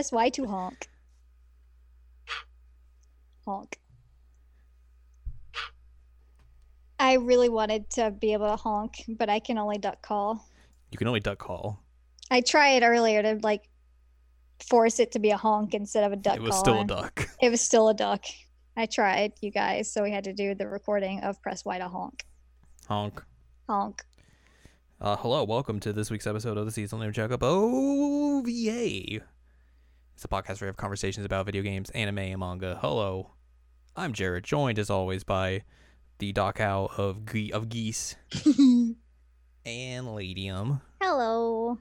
Press Y to honk. Honk. I really wanted to be able to honk, but I can only duck call. You can only duck call. I tried earlier to like force it to be a honk instead of a duck it was call. still a duck. It was still a duck. I tried, you guys, so we had to do the recording of Press Y to honk. Honk. Honk. Uh, hello, welcome to this week's episode of the Seasonal Name Checkup OVA. It's a podcast where we have conversations about video games, anime, and manga. Hello, I'm Jared, joined as always by the Owl of Ge- of Geese and Ladium. Hello.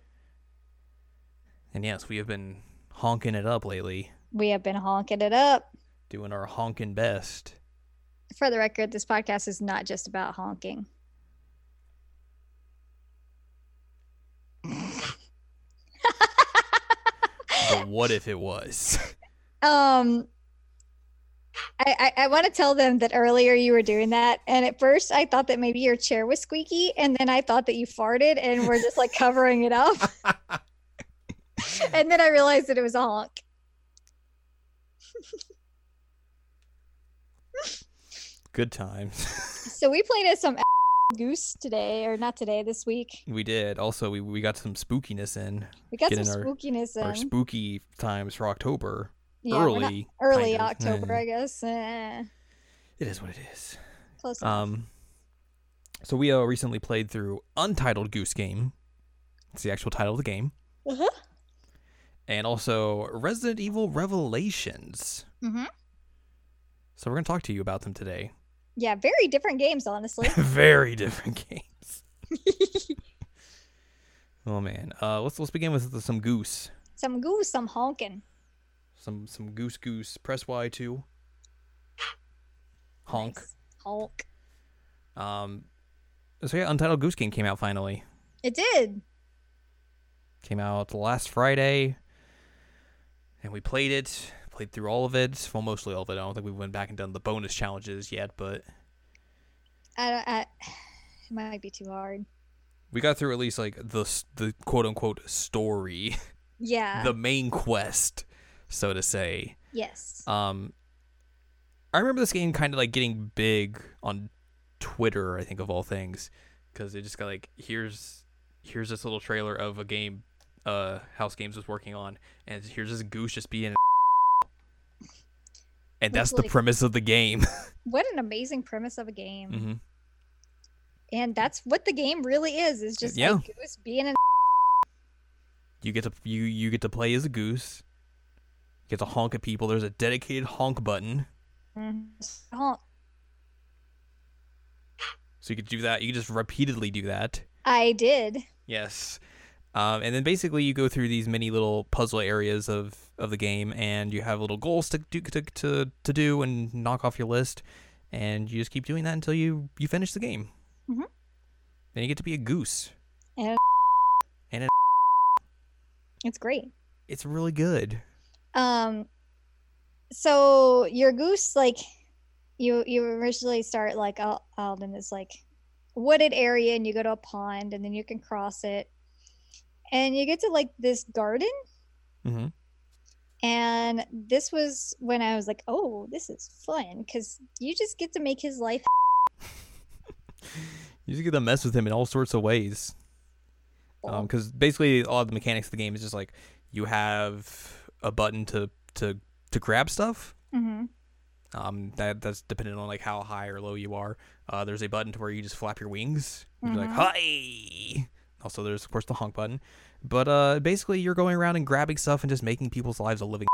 And yes, we have been honking it up lately, We have been honking it up. doing our honking best. For the record, this podcast is not just about honking. But what if it was? Um, I, I, I want to tell them that earlier you were doing that, and at first I thought that maybe your chair was squeaky, and then I thought that you farted and were just like covering it up, and then I realized that it was a honk. Good times. So we played as some goose today, or not today, this week. we did. Also, we, we got some spookiness in. We got some in our- spookiness Our in. spooky times for October. Yeah, early. early kind of. October, Eh, I guess. Eh, It is what it is. close enough. Um, so we uh, recently played through Untitled Goose Game. It's the actual title of the game, Uh-huh. and also Resident Evil Revelations. hmm So we're gonna talk to you about them today. Yeah, very different games, honestly. Very different games. oh man. Uh, let's let's begin with some goose. some goose, some honking. Some some goose goose. Press Y two. Honk. Nice. Honk. Um. So yeah, Untitled Goose Game came out finally. It did. Came out last Friday, and we played it. Played through all of it. Well, mostly all of it. I don't think we went back and done the bonus challenges yet, but I, I, it might be too hard. we got through at least like the the quote unquote story, Yeah. the main quest, so to say. yes. Um, I remember this game kind of like getting big on Twitter. I think of all things, because it just got like here's here's this little trailer of a game, uh, House Games was working on, and here's this goose just being, and that's the premise of the game. what an amazing premise of a game. hmm And that's what the game really is. Is just Yeah. like goose being an You get to you you get to play as a goose. You get to honk at people. There's a dedicated honk button, honk. so you could do that. You can just repeatedly do that. I did. Yes. Um, and then basically you go through these many little puzzle areas of, of the game, and you have little goals to do to, to, to do and knock off your list, and you just keep doing that until you you finish the game. Mhm. Then you get to be a goose. Yeah. And it's great. It's really good. Um so your goose like you you originally start like out, out in this like wooded area and you go to a pond and then you can cross it and you get to like this garden Mm-hmm. and this was when I was like, "Oh, this is fun cuz you just get to make his life You just get to mess with him in all sorts of ways. Because basically, all the mechanics of the game is just like you have a button to to to grab stuff, hmm Um, that that's dependent on like how high or low you are. Uh, there's a button to where you just flap your wings. You're like Mhm. hi. Also, there's of course the honk button, but uh, basically you're going around and grabbing stuff and just making people's lives a living.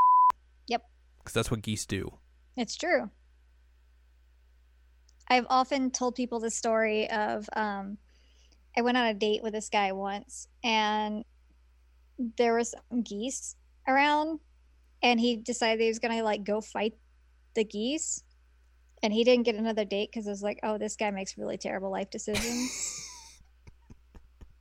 Yep. Because that's what geese do. It's true. I've often told people the story of um, I went on a date with this guy once, and there was some geese around, and he decided he was gonna like go fight the geese, and he didn't get another date because it was like, oh, this guy makes really terrible life decisions.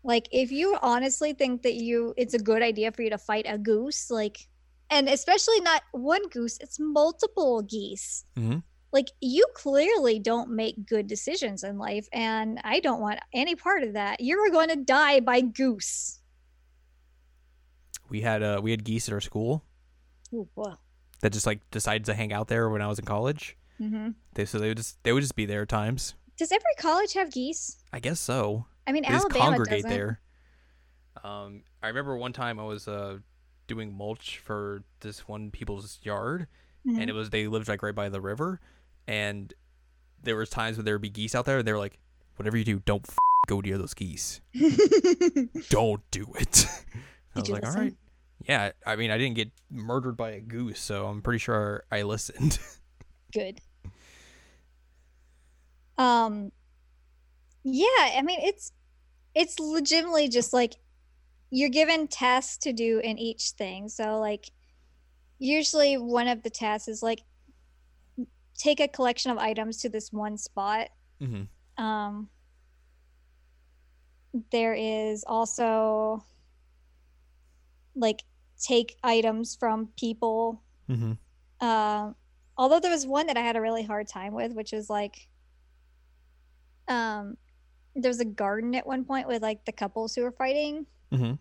Like, if you honestly think that you, it's a good idea for you to fight a goose, like, and especially not one goose, it's multiple geese Mhm. like you clearly don't make good decisions in life and i don't want any part of that you're going to die by goose We had uh we had geese at our school, Ooh, boy. that just like decided to hang out there when I was in college. Mm-hmm. They so they would just they would just be there at times. Does every college have geese? I guess so. I mean, Alabama congregate doesn't. there. Um, I remember one time I was uh doing mulch for this one people's yard, Mhm. and it was they lived like right by the river, and there was times when there would be geese out there, and they were like, "Whatever you do, don't f- go near those geese. Don't do it." I was you like, "All listen? right." Yeah, I mean, I didn't get murdered by a goose, so I'm pretty sure I listened. Good. Um. Yeah, I mean it's it's legitimately just like you're given tasks to do in each thing. So like usually one of the tasks is like take a collection of items to this one spot. mm-hmm. Um there is also like take items from people Mm-hmm. um although there was one that i had a really hard time with which was like um there was a garden at one point with like the couples who are fighting Mm-hmm.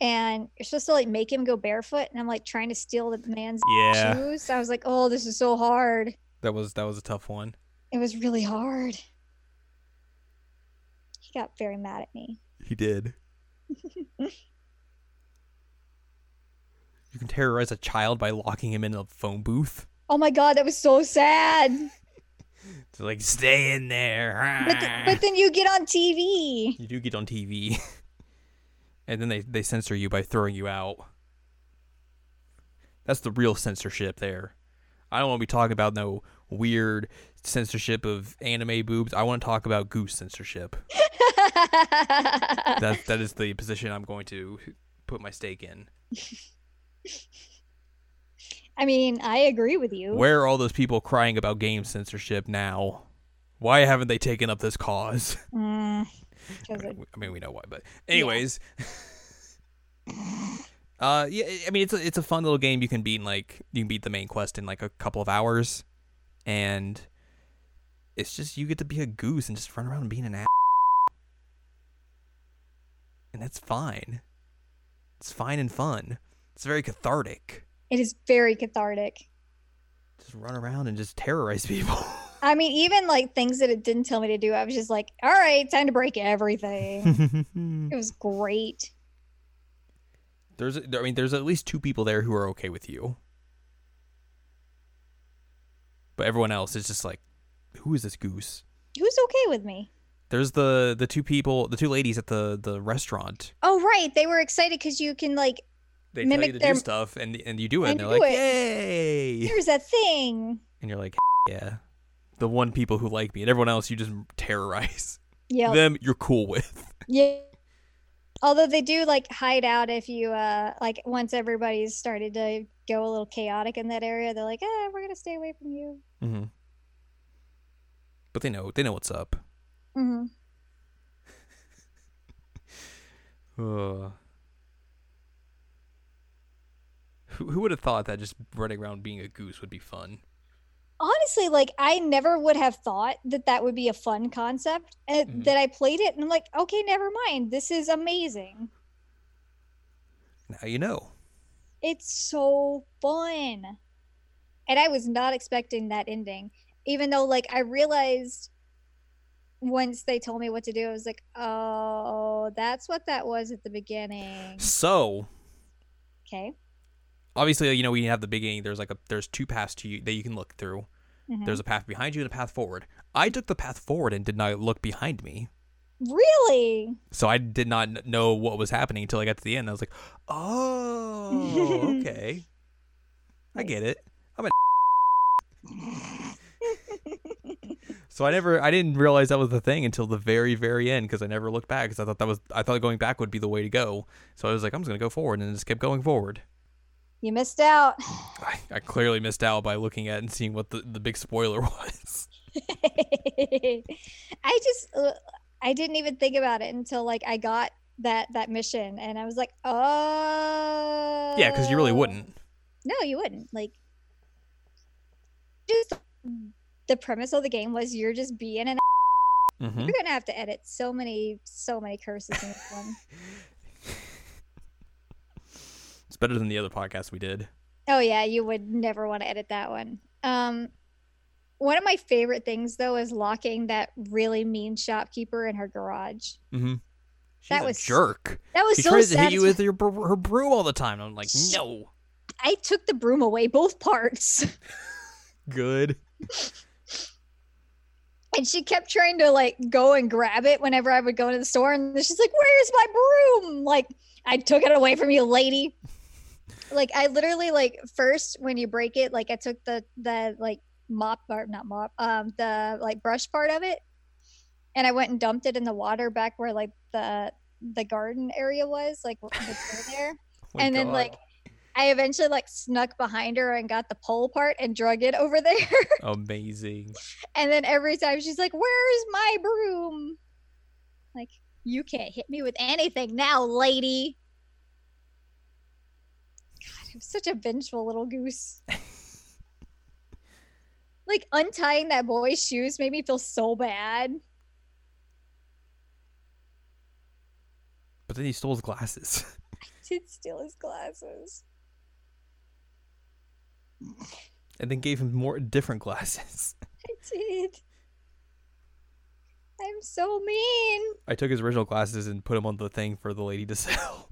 and you're supposed to like make him go barefoot and i'm like trying to steal the man's Yeah, shoes i was like oh this is so hard that was that was a tough one. it was really hard he got very mad at me He did. you can terrorize a child by locking him in a phone booth. oh my god that was so sad To like stay in there. but, th- but then you get on tv you do get on TV, and then they they censor you by throwing you out. That's the real censorship there. I don't want to be talking about no weird censorship of anime boobs. I want to talk about goose censorship. that that is the position I'm going to put my stake in. i mean i agree with you Where are all those people crying about game censorship now? Why haven't they taken up this cause? Mm, I mean, I mean, we know why, but anyways. uh, yeah, I mean, it's a it's a fun little game. You can beat in like you can beat the main quest in like a couple of hours, and it's just you get to be a goose and just run around being an ass, and that's fine. It's fine and fun. It's very cathartic. It is very cathartic Just run around and just terrorize people. I mean, even like things that it didn't tell me to do, I was just like, all right, time to break everything. it was great. there's, I mean, there's at least two people there who are okay with you, but everyone else is just like, who is this goose? Who's okay with me? There's the the two people, the two ladies at the the restaurant. Oh, right. They were excited because you can, like, They tell you to their- do stuff, and and you do it, and, And they're like, it. "Yay!" here's that thing. And you're like, "Yeah." The one people who like me, and everyone else you just terrorize. Yeah. Them you're cool with. Yeah. Although they do, like, hide out if you, uh, like, once everybody's started to go a little chaotic in that area, they're like, ah, we're going to stay away from you. hmm But they know they know what's up. hmm Ugh. Who who would have thought that just running around being a goose would be fun? honestly like i never would have thought that that would be a fun concept and Mhm. that i played it and i'm like okay never mind this is amazing Now you know. it's so fun and i was not expecting that ending even though like i realized once they told me what to do i was like oh that's what that was at the beginning So okay obviously, you know, we have the beginning. There's like a there's two paths to you that you can look through. Mhm. There's a path behind you and a path forward. I took the path forward and did not look behind me. really So I did not know what was happening until I got to the end. I was like, "Oh, okay, I get it." I'm a so I never, I didn't realize that was the thing until the very, very end because I never looked back because I thought that was, I thought going back would be the way to go. So I was like, I'm just gonna go forward and just kept going forward. You missed out I, I clearly missed out by looking at and seeing what the, the big spoiler was. I just uh, I didn't even think about it until like I got that that mission and I was like, "Oh." yeah, because you really wouldn't. No, you wouldn't. Like just the premise of the game was you're just being an hmm you're going to have to edit so many so many curses in this one. Better than the other podcast we did. Oh yeah, you would never want to edit that one. Um, one of my favorite things though is locking that really mean shopkeeper in her garage. Mm-hmm. She's That a was- jerk. That was She so tries to hit you with your, her broom all the time. I'm like, She- no. I took the broom away, both parts, Good. and she kept trying to like go and grab it whenever I would go into the store, and she's like, "Where's my broom?" Like, I took it away from you, lady. Like, I literally like first when you break it, like I took the the like mop or not mop, um, the like brush part of it, and I went and dumped it in the water back where like the the garden area was, like there. Oh and then God. like I eventually like snuck behind her and got the pole part and drug it over there. Amazing. and then every time she's like, "Where's my broom?" Like, you can't hit me with anything now, lady. I'm such a vengeful little goose. like untying that boy's shoes made me feel so bad. But then he stole his glasses. I did steal his glasses. and then gave him more different glasses. I did. I'm so mean. I took his original glasses and put them on the thing for the lady to sell.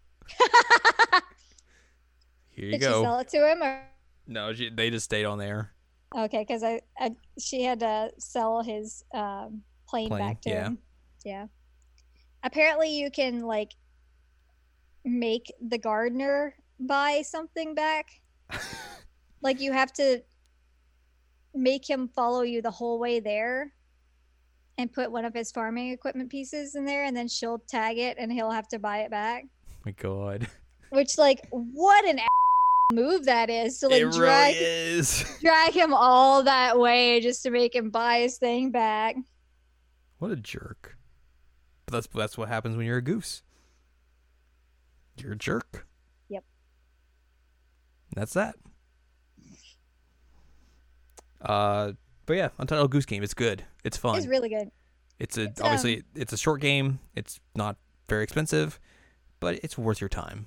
Here you Did she sell it to him or No, she, they just stayed on there. okay? Because I, I, she had to sell his um, plane, Plane, back to yeah. him. Yeah. Apparently, you can like make the gardener buy something back. like you have to make him follow you the whole way there and put one of his farming equipment pieces in there and then she'll tag it and he'll have to buy it back my God. which like what an move that is to like it drag really is. drag him all that way just to make him buy his thing back What a jerk. But that's that's what happens when you're a goose. You're a jerk. Yep. That's that. Uh, but yeah, Untitled Goose Game. It's good. It's fun. it's really good It's a It's, obviously um, it's a short game. It's not very expensive, but it's worth your time.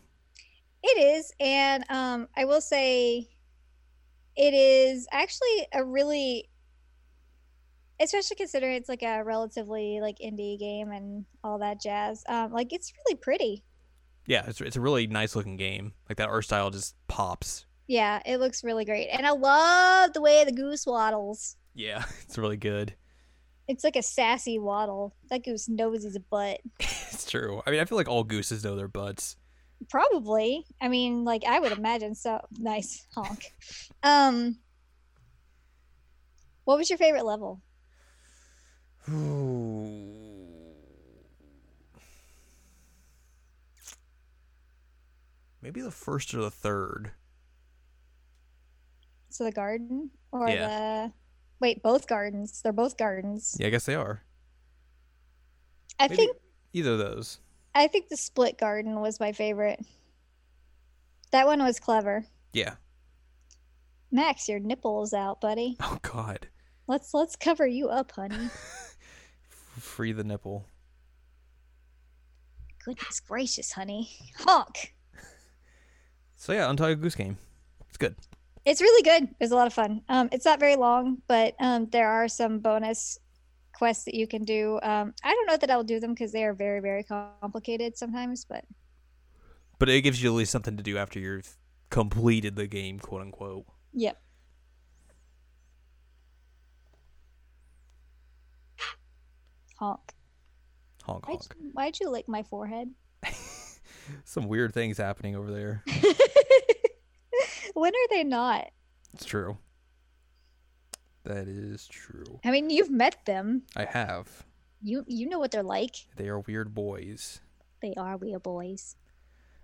It is, and um, I will say, it is actually a really, especially considering it's like a relatively like indie game and all that jazz. Um, like it's really pretty. Yeah, it's it's a really nice looking game. Like that art style just pops. Yeah, it looks really great, and I love the way the goose waddles. Yeah, it's really good. It's like a sassy waddle. That goose knows he's a butt. it's true. I mean, I feel like all gooses know their butts. Probably. I mean, like I would imagine. So nice honk. Um, what was your favorite level? Maybe the first or the third. So the garden or Yeah. the wait, both gardens. They're both gardens. Yeah, I guess they are. I Maybe think either of those. I think the split garden was my favorite. That one was clever. Yeah. Max, your nipple's out, buddy. Oh God. Let's let's cover you up, honey. Free the nipple. Goodness gracious, honey. Honk. So yeah, Untitled Goose Game. It's good. It's really good. It was a lot of fun. Um, it's not very long, but um, there are some bonus quests that you can do. Um, I don't know that I'll do them because they are very, very complicated sometimes. But But it gives you at least something to do after you've completed the game, quote unquote. yep. Honk. Honk Why'd, honk. why'd you lick my forehead? Some weird things happening over there. when are they not? It's true. That is true. I mean, you've met them. I have. You you know what they're like. They are weird boys. They are weird boys.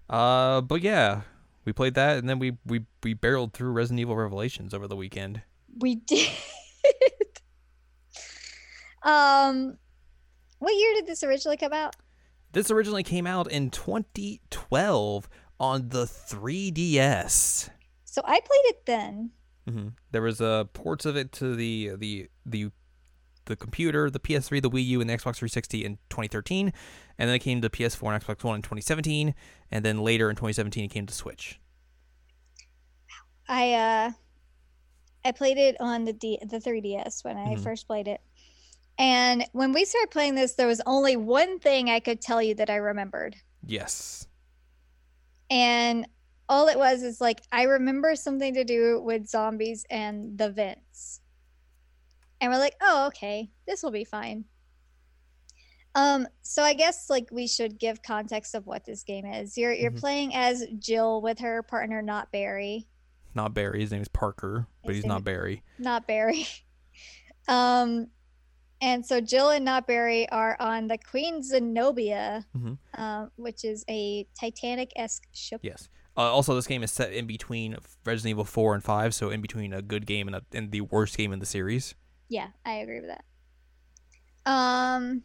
Uh, but yeah, we played that, and then we we we barreled through Resident Evil Revelations over the weekend. We did. um, what year did this originally come out? This originally came out in 2012 on the 3DS. So I played it then. Hmm There was uh, ports of it to the the the the computer, the PS3, the Wii U, and the Xbox 360 in 2013, and then it came to PS4 and Xbox One in 2017, and then later in 2017 it came to Switch. I uh I played it on the D the 3DS when I Mhm. first played it. And when we started playing this, there was only one thing I could tell you that I remembered. Yes. And all it was is like I remember something to do with zombies and the vents. And we're like, "Oh, okay. This will be fine." Um so I guess like we should give context of what this game is. You're you're Mhm. playing as Jill with her partner not Barry. Not Barry. His name is Parker, but His he's not Barry. not Barry. um, and so Jill and not Barry are on the Queen Zenobia, Mhm. um, which is a Titanic esque ship. Yes. Uh, also, this game is set in between Resident Evil 4 and 5, so in between a good game and, a, and the worst game in the series. Yeah, I agree with that. Um.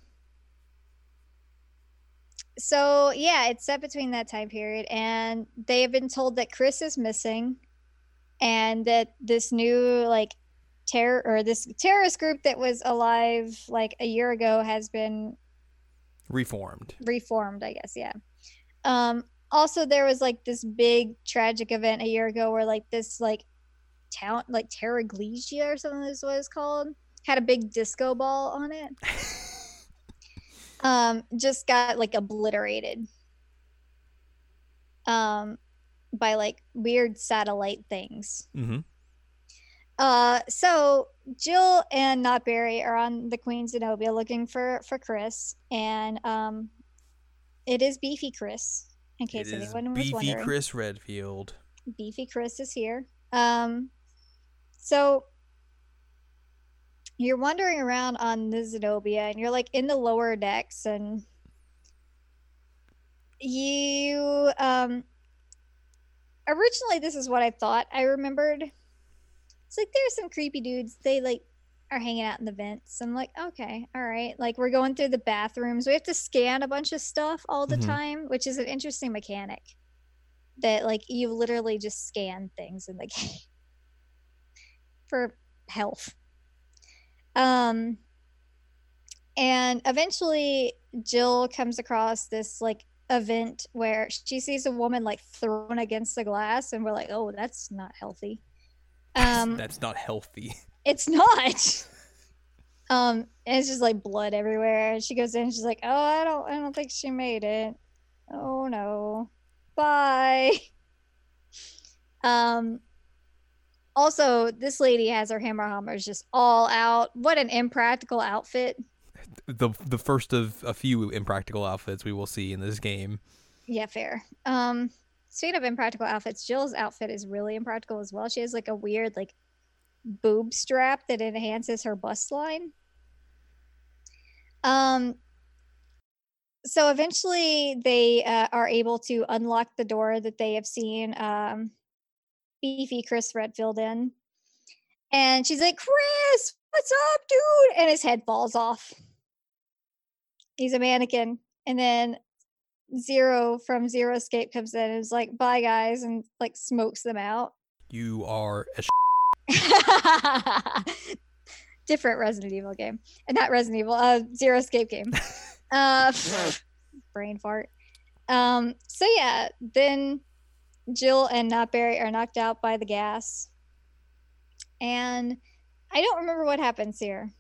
So yeah, it's set between that time period, and they have been told that Chris is missing, and that this new like terror or this terrorist group that was alive like a year ago has been Reformed. reformed, I guess, yeah. Um also there was like this big tragic event a year ago where like this like town like Terraglesia or something is what it's called had a big disco ball on it. Um just got like obliterated. Um by like weird satellite things. Mm-hmm. Uh, so Jill and Not Barry are on the Queen Zenobia looking for for Chris, and um, it is Beefy Chris. In It case is anyone was Beefy wondering, Chris Redfield. Beefy Chris is here. Um, so you're wandering around on the Zenobia, and you're like in the lower decks, and you um. Originally, this is what I thought I remembered. It's like there's some creepy dudes. They like are hanging out in the vents. I'm like, okay, all right. Like we're going through the bathrooms. We have to scan a bunch of stuff all the Mhm. time, which is an interesting mechanic. That like you literally just scan things in the game for health. Um and eventually Jill comes across this like event where she sees a woman like thrown against the glass and we're like, "Oh, that's not healthy." Um That's not healthy. it's not. Um, and it's just like blood everywhere. And she goes in, and she's like, "Oh, I don't, I don't think she made it. Oh no, bye." Um. Also, this lady has her hammer hammers just all out. What an impractical outfit. The the first of a few impractical outfits we will see in this game. Yeah, fair. Um, speaking of impractical outfits, Jill's outfit is really impractical as well. She has like a weird like boob strap that enhances her bust line. Um so eventually they uh, are able to unlock the door that they have seen um beefy Chris Redfield in. And she's like, "Chris, what's up, dude?" And his head falls off. He's a mannequin. And then Zero from Zero Escape comes in and is like, bye guys, and like smokes them out. You are a Different Resident Evil game. And not Resident Evil, uh Zero Escape game. uh brain fart. Um, so yeah, then Jill and Not Barry are knocked out by the gas. And I don't remember what happens here.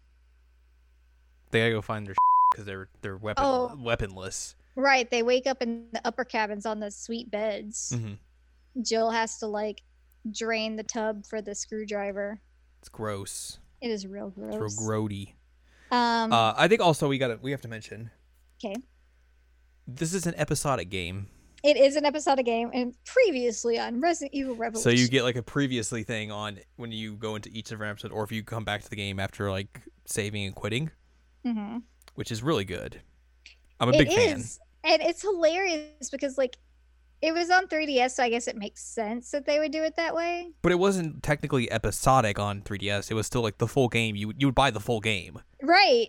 They gotta go find their because they're they're weapon Oh. weaponless. Right, they wake up in the upper cabins on the sweet beds. hmm Jill has to like drain the tub for the screwdriver. It's gross. It is real gross. It's real grody. um, Uh, I think also we gotta we have to mention. Okay. This is an episodic game, it is an episodic game, and previously on Resident Evil Revelations. so you get like a previously thing on when you go into each different episode, or if you come back to the game after like saving and quitting, hmm which is really good. I'm a It big is, fan. and it's hilarious because like it was on 3DS, so I guess it makes sense that they would do it that way. But it wasn't technically episodic on 3DS. It was still like the full game. You you would buy the full game. Right.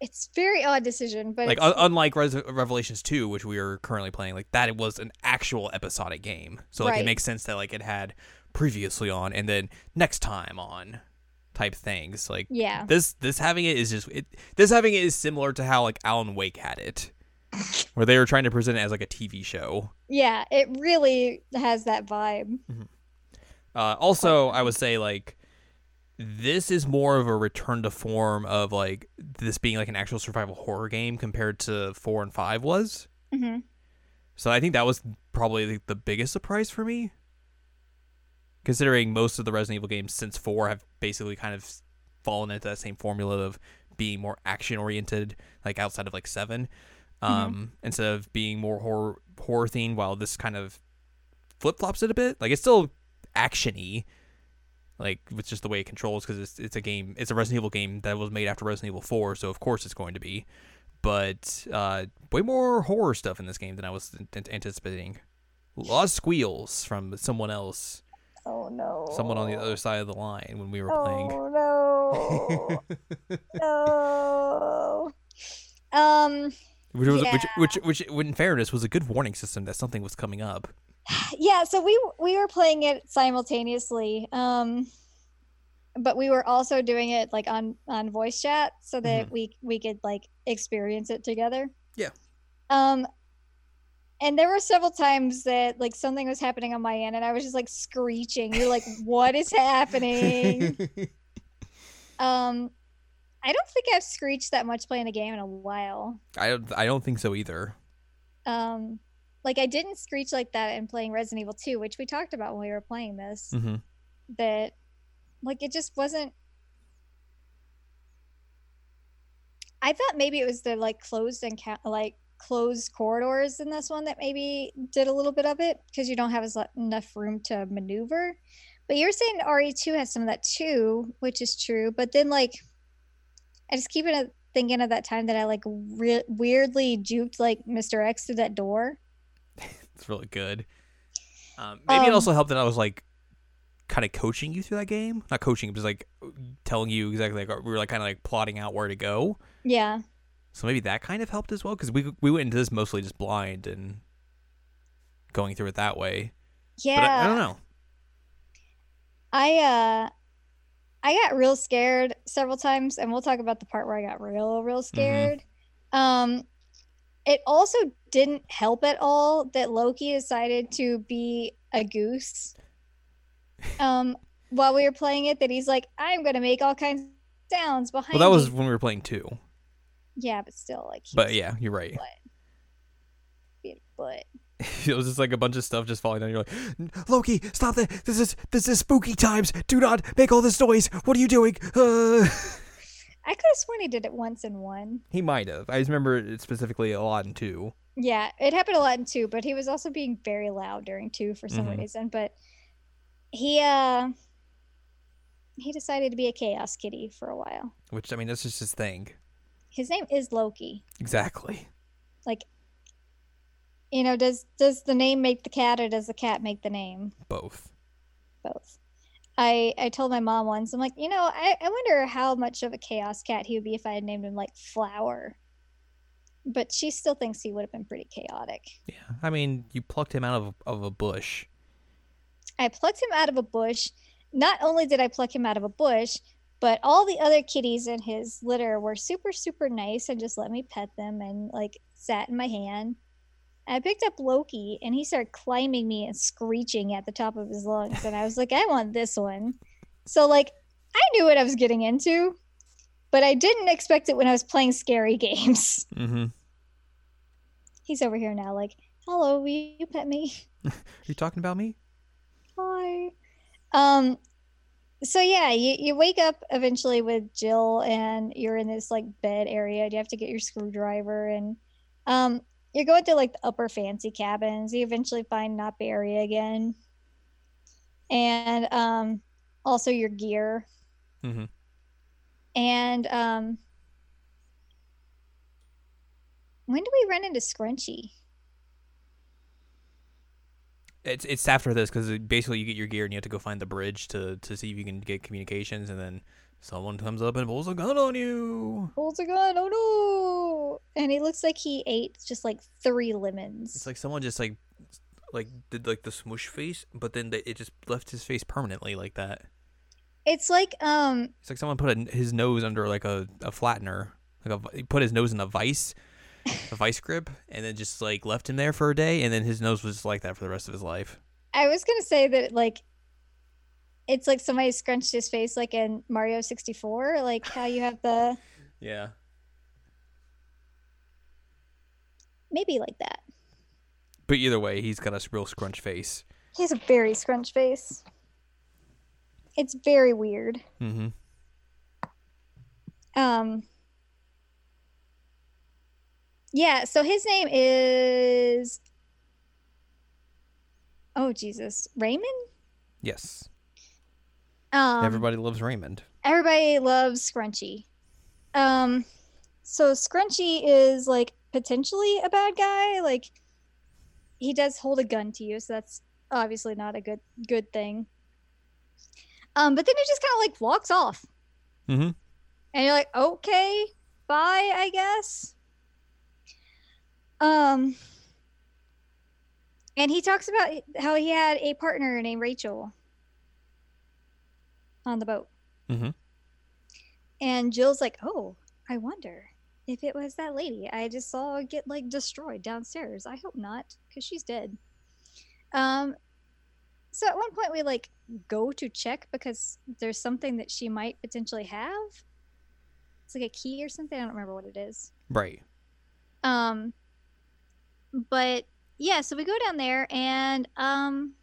It's very odd decision, but Like un- unlike Res- Revelations 2, which we are currently playing, like that it was an actual episodic game. So like Right. it makes sense that like it had previously on and then next time on type things. Like yeah, this this having it is just it this having it is similar to how like Alan Wake had it. Where they were trying to present it as like a TV show. yeah, it really has that vibe. Uh, also, I would say like this is more of a return to form of like this being like an actual survival horror game compared to four and five was. hmm So I think that was probably the- the biggest surprise for me, considering most of the Resident Evil games since four have basically kind of fallen into that same formula of being more action oriented, like outside of like 7 um, instead of being more horror horror themed. While this kind of flip flops it a bit, like it's still actiony, like with just the way it controls because it's it's a game, it's a Resident Evil game that was made after Resident Evil four, so of course it's going to be but uh, way more horror stuff in this game than I was an- anticipating. A lot of squeals from someone else, Oh no. someone on the other side of the line when we were playing. Oh no. no. Um. Which was which, Yeah. which which in fairness was a good warning system that something was coming up. Yeah. So we we were playing it simultaneously. Um. But we were also doing it like on on voice chat so that Mhm. we we could like experience it together. Yeah. Um. And there were several times that like something was happening on my end, and I was just like screeching. You're like, "What is happening?" Um, I don't think I've screeched that much playing a game in a while. I don't I don't think so either. Um, like I didn't screech like that in playing Resident Evil 2, which we talked about when we were playing this. hmm That, like, it just wasn't. I thought maybe it was the like closed and ca- like closed corridors in this one that maybe did a little bit of it because you don't have as enough room to maneuver. But you're saying RE2 has some of that too, which is true. But then like, I just keep it thinking of that time that I like re- weirdly juked like Mr. X through that door. It's really good. Um, maybe it Um, also helped that I was like kind of coaching you through that game. Not coaching, but just like telling you exactly like we were like kind of like plotting out where to go. Yeah. So maybe that kind of helped as well because we we went into this mostly just blind and going through it that way. Yeah. But I, I don't know. I uh I got real scared several times and we'll talk about the part where I got real real scared. Um it also didn't help at all that Loki decided to be a goose. Um while we were playing it that he's like I'm going to make all kinds of sounds behind Well, that was you." when we were playing two. Yeah, but still like But yeah, you're right. But. it was just like a bunch of stuff just falling down. You're like, Loki, stop that! This is this is spooky times. Do not make all this noise. What are you doing? Uh... I could have sworn he did it once in one. He might have. I just remember it specifically a lot in two. Yeah, it happened a lot in two, but he was also being very loud during two for some Mhm. reason. But he uh he decided to be a chaos kitty for a while. Which I mean, that's just his thing. His name is Loki. Exactly. Like you know, does does the name make the cat or does the cat make the name? Both. Both. I I told my mom once, I'm like, you know, I, I wonder how much of a chaos cat he would be if I had named him like Flower. But she still thinks he would have been pretty chaotic. Yeah. I mean, you plucked him out of of a bush. I plucked him out of a bush. Not only did I pluck him out of a bush, but all the other kitties in his litter were super, super nice and just let me pet them and like sat in my hand. I picked up Loki and he started climbing me and screeching at the top of his lungs. And I was like, I want this one. So, like, I knew what I was getting into, but I didn't expect it when I was playing scary games. Mm-hmm. He's over here now, like, hello, will you pet me? Are you talking about me? Hi. Um so yeah, you, you wake up eventually with Jill and you're in this like bed area. You have to get your screwdriver and um you're going to like the upper fancy cabins. You eventually find Not Barry again. And um also your gear. Mm-hmm. And um when do we run into Scrunchy? It's it's after this because basically you get your gear and you have to go find the bridge to to see if you can get communications, and then someone comes up and pulls a gun on you. Pulls a gun, oh no! And he looks like he ate just like three lemons. It's like someone just like like did like the smoosh face, but then they, it just left his face permanently like that. It's like um It's like someone put a, his nose under like a, a flattener, like a he put his nose in a vice, a vice grip, and then just like left him there for a day, and then his nose was just like that for the rest of his life. I was gonna say that like it's like somebody scrunched his face like in Mario 64, like how you have the Yeah. maybe like that. But either way, he's got a real scrunch face. He has a very scrunch face. It's very weird. Mm-hmm. Um Yeah, so his name is Oh Jesus, Raymond? Yes. Um Everybody loves Raymond. everybody loves Scrunchy. Um, so Scrunchy is like potentially a bad guy. Like he does hold a gun to you, so that's obviously not a good good thing. Um, but then he just kind of like walks off, Mm-hmm. and you're like, okay, bye, I guess. Um, and he talks about how he had a partner named Rachel on the boat. Mm-hmm. And Jill's like, "Oh, I wonder if it was that lady I just saw get like destroyed downstairs. I hope not, because she's dead." Um, so at one point we like go to check because there's something that she might potentially have. It's like a key or something. I don't remember what it is. Right. Um, but yeah, so we go down there and um,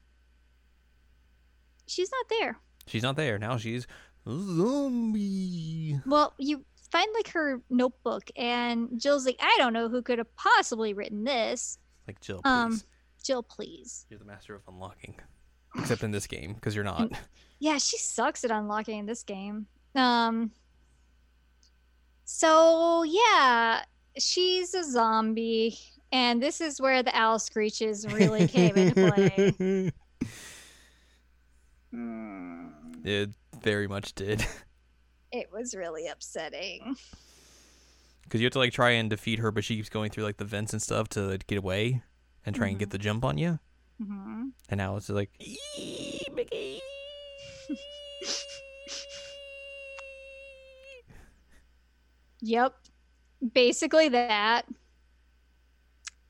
she's not there. She's not there now. She's zombie. Well, you find like her notebook, and Jill's like, I don't know who could have possibly written this. Like Jill, please. Um, Jill, please. You're the master of unlocking. Except in this game, because you're not. Yeah, she sucks at unlocking in this game. Um. So yeah, she's a zombie, and this is where the owl screeches really came into play. Hmm. It very much did. It was really upsetting. Because you have to like try and defeat her, but she keeps going through like the vents and stuff to get away and try and get Mhm. the jump on you. hmm And now it's like, "Eee, Mickey." Yep. Basically that.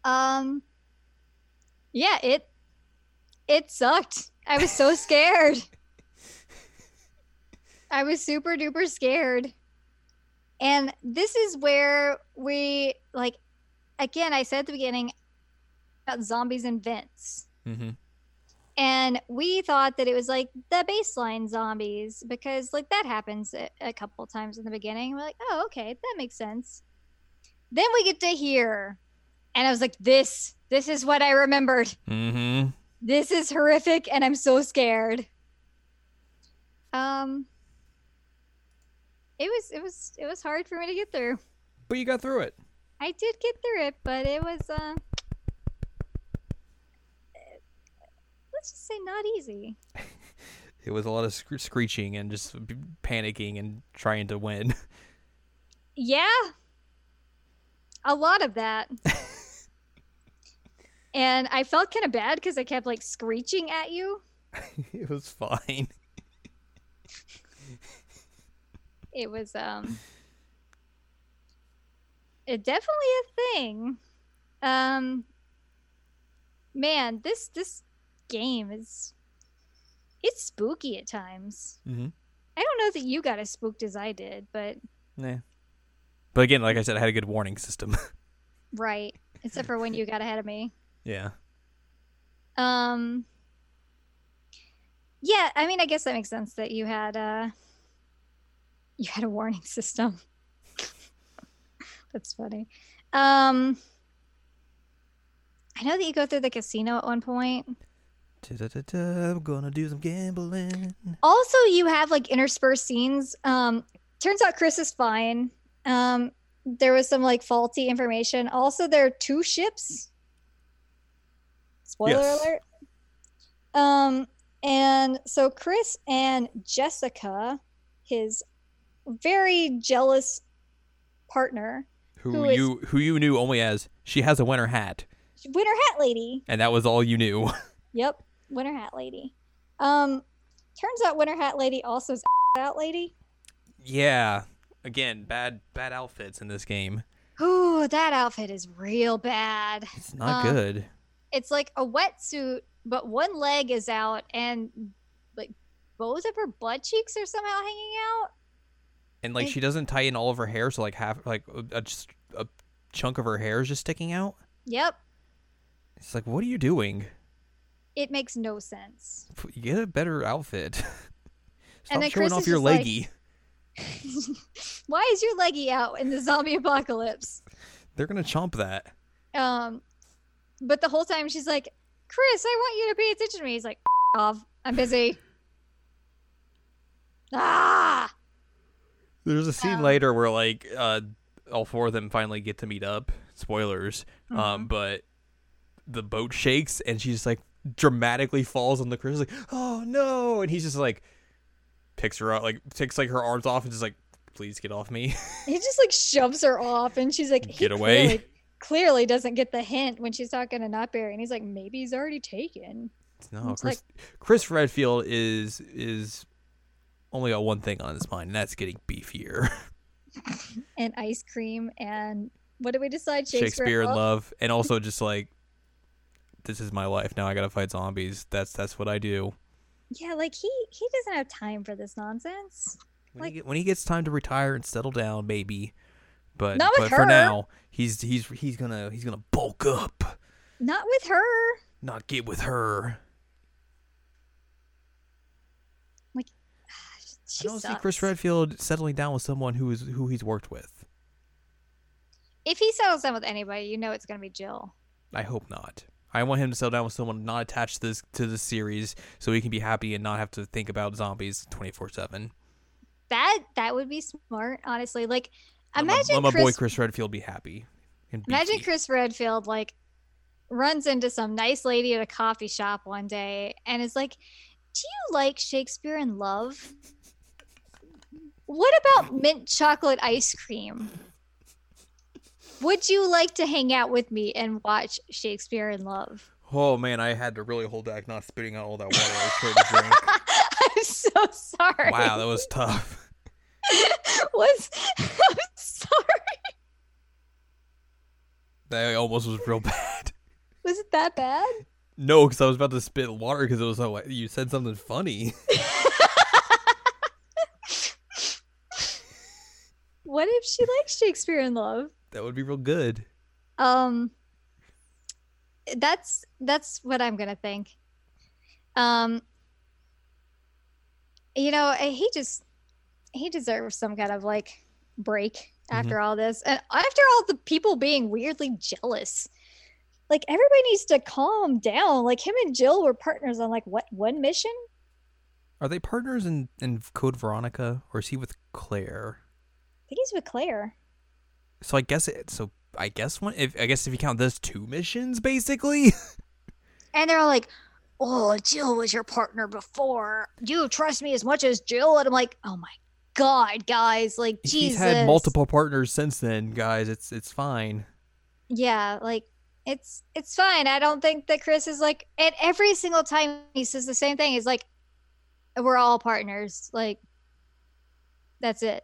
Um Yeah, it it sucked. I was so scared. I was super duper scared. And this is where we like again, I said at the beginning about zombies and vents. mm-hmm. And we thought that it was like the baseline zombies because like that happens a, a couple times in the beginning. We're like, oh, okay, that makes sense. Then we get to here, and I was like, this, this is what I remembered. Mm-hmm. This is horrific, and I'm so scared. Um, it was, it was, it was hard for me to get through. But you got through it. I did get through it, but it was, uh, let's just say not easy. It was a lot of sc- screeching and just panicking and trying to win. Yeah. A lot of that. and I felt kind of bad because I kept like screeching at you. it was fine. It was um it definitely a thing. Um man, this this game is it's spooky at times. Mm-hmm. I don't know that you got as spooked as I did, but Yeah. But again, like I said, I had a good warning system. right. Except for when you got ahead of me. yeah. Um Yeah, I mean I guess that makes sense that you had uh you had a warning system. That's funny. Um I know that you go through the casino at one point. Da-da-da-da, I'm gonna do some gambling. Also, you have like interspersed scenes. Um turns out Chris is fine. Um there was some like faulty information. Also, there are two ships. Spoiler Yes. alert. Um, and so Chris and Jessica, his very jealous partner, Who, Who is- you who you knew only as she has a winter hat, Winter Hat Lady. and that was all you knew. Yep, Winter Hat Lady. Um, turns out Winter Hat Lady also is out lady. yeah. Again, bad bad outfits in this game. Ooh, that outfit is real bad. It's not Um, good. It's like a wetsuit, but one leg is out and like both of her butt cheeks are somehow hanging out. And like And- she doesn't tighten all of her hair, so like half like a, a, just a chunk of her hair is just sticking out. Yep. It's like, what are you doing? It makes no sense. Get a better outfit. Stop And then showing Chris off your just like- leggy. Why is your leggy out in the zombie apocalypse? They're gonna chomp that. Um, but the whole time she's like, Chris, I want you to pay attention to me. He's like, off. I'm busy. Ah! There's a scene Um, later where like uh, all four of them finally get to meet up. Spoilers. Mm-hmm. Um, but the boat shakes and she just like dramatically falls on the Chris like, oh no, and he's just like picks her up, like takes like her arms off and just like, please get off me. He just like shoves her off, and she's like, Get away. Clearly, clearly doesn't get the hint when she's talking to Not Barry, and he's like, maybe he's already taken. no, Chris, Chris Redfield is is only got one thing on his mind, and that's getting beefier. And ice cream, and what did we decide? Shakespeare, Shakespeare in love? love, and also just like, this is my life now. I gotta fight zombies. That's that's what I do. Yeah, like he he doesn't have time for this nonsense. When, Like- he, when he gets time to retire and settle down, maybe. But Not with but for now, he's he's he's gonna he's gonna bulk up, Not with her. not get with her. She I don't see Chris. Redfield settling down with someone who is who he's worked with. If he settles down with anybody, you know it's gonna be Jill. I hope not. I want him to settle down with someone not attached to this to the series, so he can be happy and not have to think about zombies twenty four seven. That that would be smart, honestly. Like, Let imagine my boy Chris, Chris Redfield be happy. And imagine. Chris Redfield like runs into some nice lady at a coffee shop one day and is like, "Do you like Shakespeare in Love? What about mint chocolate ice cream? Would you like to hang out with me and watch Shakespeare in Love?" Oh man, I had to really hold back not spitting out all that water I was trying to drink. I'm so sorry. wow, that was tough. was I'm sorry. That almost was real bad. Was it that bad? No, because I was about to spit water because it was so you said something funny. What if she likes Shakespeare in Love? That would be real good. Um that's that's what I'm gonna think. Um you know, he just he deserves some kind of like break after all this. And after all the people being weirdly jealous. Like everybody needs to calm down. Like him and Jill were partners on like what one mission? Are they partners in, in Code Veronica, or is he with Claire? I think he's with Claire. So I guess it. So I guess one. If I guess if you count those two missions, basically. And they're all like, Oh, Jill was your partner before. You trust me as much as Jill. And I'm like, Oh my God, guys. Like, Jesus. He's had multiple partners since then, guys. It's it's fine. Yeah, like, it's it's fine. I don't think that Chris is like, and every single time he says the same thing, he's like, We're all partners. Like, that's it.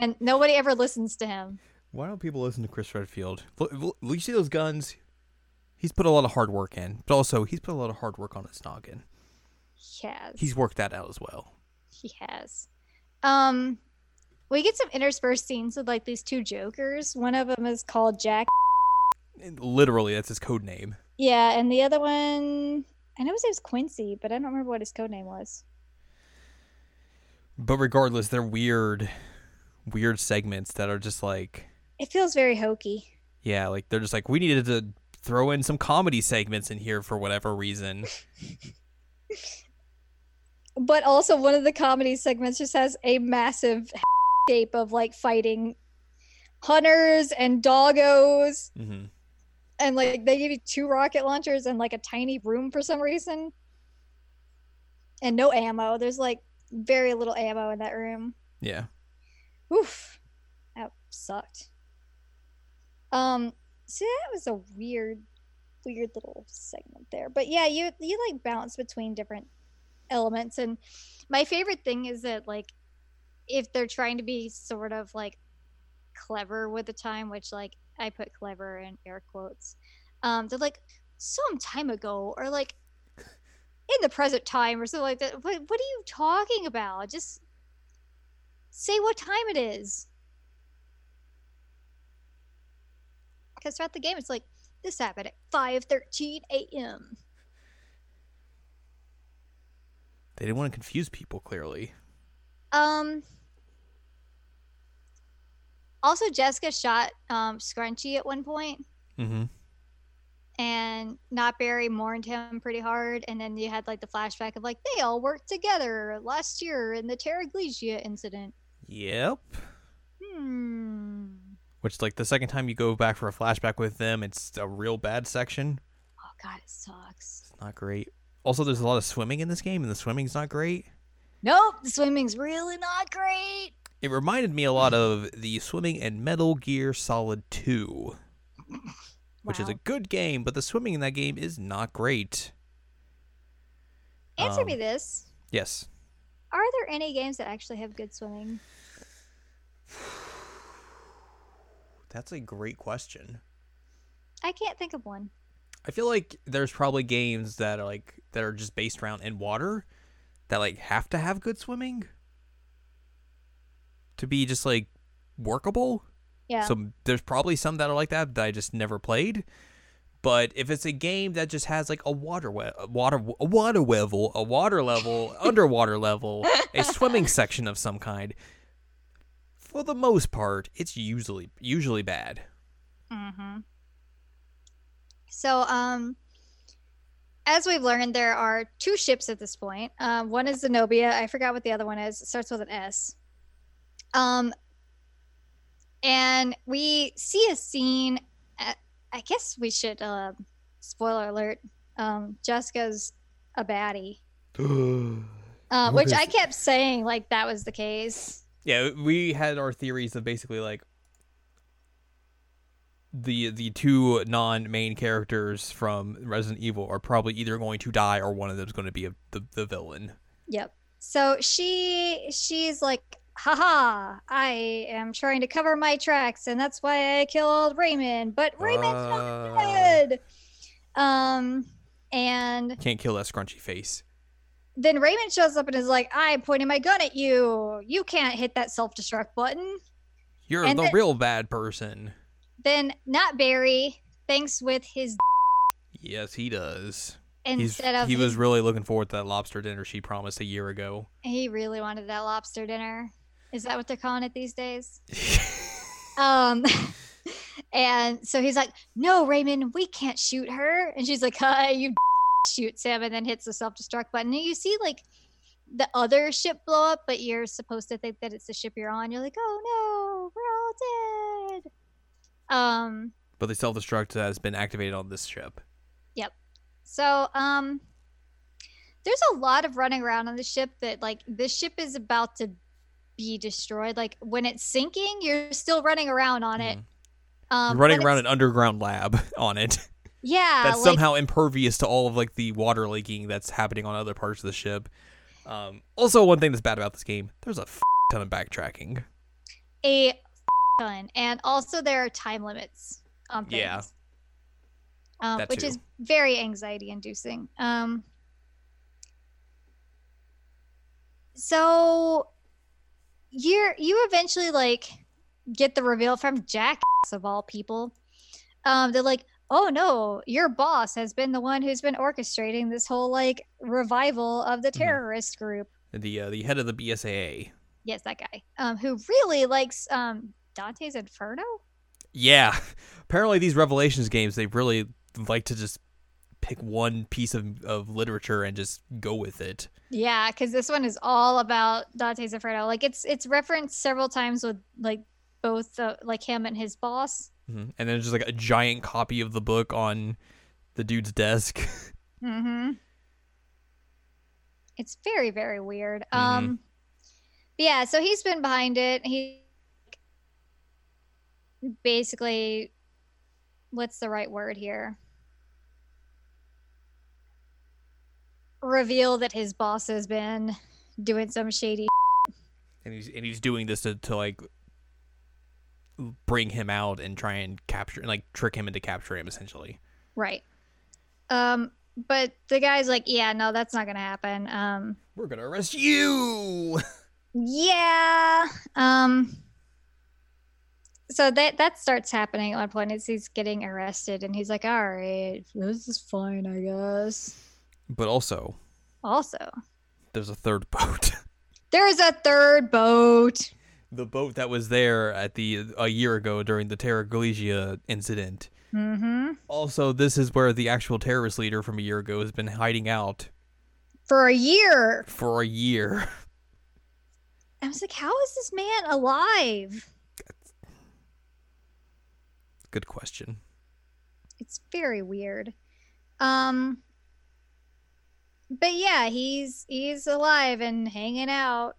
And nobody ever listens to him. Why don't people listen to Chris Redfield? Look, you see those guns? He's put a lot of hard work in, but also he's put a lot of hard work on his noggin. He has. He's worked that out as well. He has. Um, we get some interspersed scenes with like these two jokers. One of them is called Jack. Literally, that's his code name. Yeah, and the other one, I know his name's Quincy, but I don't remember what his code name was. But regardless, they're weird, weird segments that are just like, It feels very hokey. yeah, like they're just like we needed to throw in some comedy segments in here for whatever reason. But also, one of the comedy segments just has a massive shape of like fighting hunters and doggos, hmm and like they give you two rocket launchers and like a tiny room for some reason, and no ammo. There's like very little ammo in that room. Yeah, Oof, that sucked. Um, so that was a weird, weird little segment there. But yeah, you you like bounce between different elements, and my favorite thing is that like if they're trying to be sort of like clever with the time, which like I put clever in air quotes, um, they're like some time ago, or like in the present time or something like that. What, what are you talking about? Just say what time it is. Because throughout the game, it's like this happened at five thirteen a.m. They didn't want to confuse people. Clearly, Um. Also, Jessica shot um, Scrunchy at one point, mm-hmm. and Not Barry mourned him pretty hard. And then you had like the flashback of like they all worked together last year in the Terragrigia incident. Yep. Hmm. Which, like, the second time you go back for a flashback with them, it's a real bad section. Oh god, it sucks. It's not great. Also, there's a lot of swimming in this game, and the swimming's not great. Nope, the swimming's really not great. It reminded me a lot of the swimming in Metal Gear Solid 2, which is a good game, but the swimming in that game is not great. Answer um, me this: Yes. Are there any games that actually have good swimming? That's a great question. I can't think of one. I feel like there's probably games that are like that are just based around in water that like have to have good swimming to be just like workable. Yeah. So there's probably some that are like that that I just never played. But if it's a game that just has like a water we- a water a water level, a water level, underwater level, a swimming section of some kind, for the most part, it's usually usually bad. Mm-hmm. So, um, as we've learned, there are two ships at this point. Um, one is Zenobia. I forgot what the other one is. It starts with an S. Um, and we see a scene. At, I guess we should. Uh, spoiler alert. Um, Jessica's a baddie. What which I kept saying like that was the case. Yeah, we had our theories of basically like the the two non-main characters from Resident Evil are probably either going to die or one of them is going to be a, the the villain. Yep. So she she's like, haha, I am trying to cover my tracks, and that's why I killed Raymond. But Raymond's Uh. not dead. Um, and Can't kill that scrunchy face. Then Raymond shows up and is like, I'm pointing my gun at you. You can't hit that self destruct button. You're And the then- real bad person. Then not Barry thinks with his Yes, he does. He's, instead of he was really looking forward to that lobster dinner she promised a year ago. he really wanted that lobster dinner. Is that what they're calling it these days? Um, and so he's like, "No, Raymond, we can't shoot her." And she's like, "Hi, you." Shoots him and then hits the self destruct button. And you see like the other ship blow up, but you're supposed to think that it's the ship you're on. You're like, "Oh no, we're all dead." Um. but the self-destruct has been activated on this ship. Yep. So um, there's a lot of running around on the ship that like this ship is about to be destroyed. Like when it's sinking, you're still running around on it. Mhm. Um, running around an underground lab on it. Yeah, that's like, somehow impervious to all of like the water leaking that's happening on other parts of the ship. Um, also, one thing that's bad about this game: there's a f- ton of backtracking. a ton, and also there are time limits on things. Yeah. Um, which too. is very anxiety inducing. Um, so you're you eventually like get the reveal from Jack of all people. Um, they're like, oh no, your boss has been the one who's been orchestrating this whole like revival of the Mhm. terrorist group. The uh, the head of the BSAA. Yes, that guy. Um, who really likes um Dante's Inferno. Yeah, apparently these Revelations games they really like to just pick one piece of, of literature and just go with it. Yeah, because this one is all about Dante's Inferno. Like it's it's referenced several times with like both uh, like him and his boss. Mhm. And then just like a giant copy of the book on the dude's desk. Mm-hmm. It's very very weird. Mhm. Um, but yeah. So he's been behind it. He basically, what's the right word here? Reveal that his boss has been doing some shady and he's and he's doing this to, to like bring him out and try and capture like trick him into capturing him essentially. Right. Um but the guy's like, yeah, no, that's not gonna happen. Um, We're gonna arrest you. yeah. Um. So that that starts happening at one point. Is he's getting arrested, and he's like, "All right, this is fine, I guess." But also, Also, there's a third boat. there's a third boat. The boat that was there at the a year ago during the Terragrigia incident. Mm-hmm. Also, this is where the actual terrorist leader from a year ago has been hiding out For a year. for a year. I was like, how is this man alive? Good question. It's very weird. Um but yeah, he's he's alive and hanging out.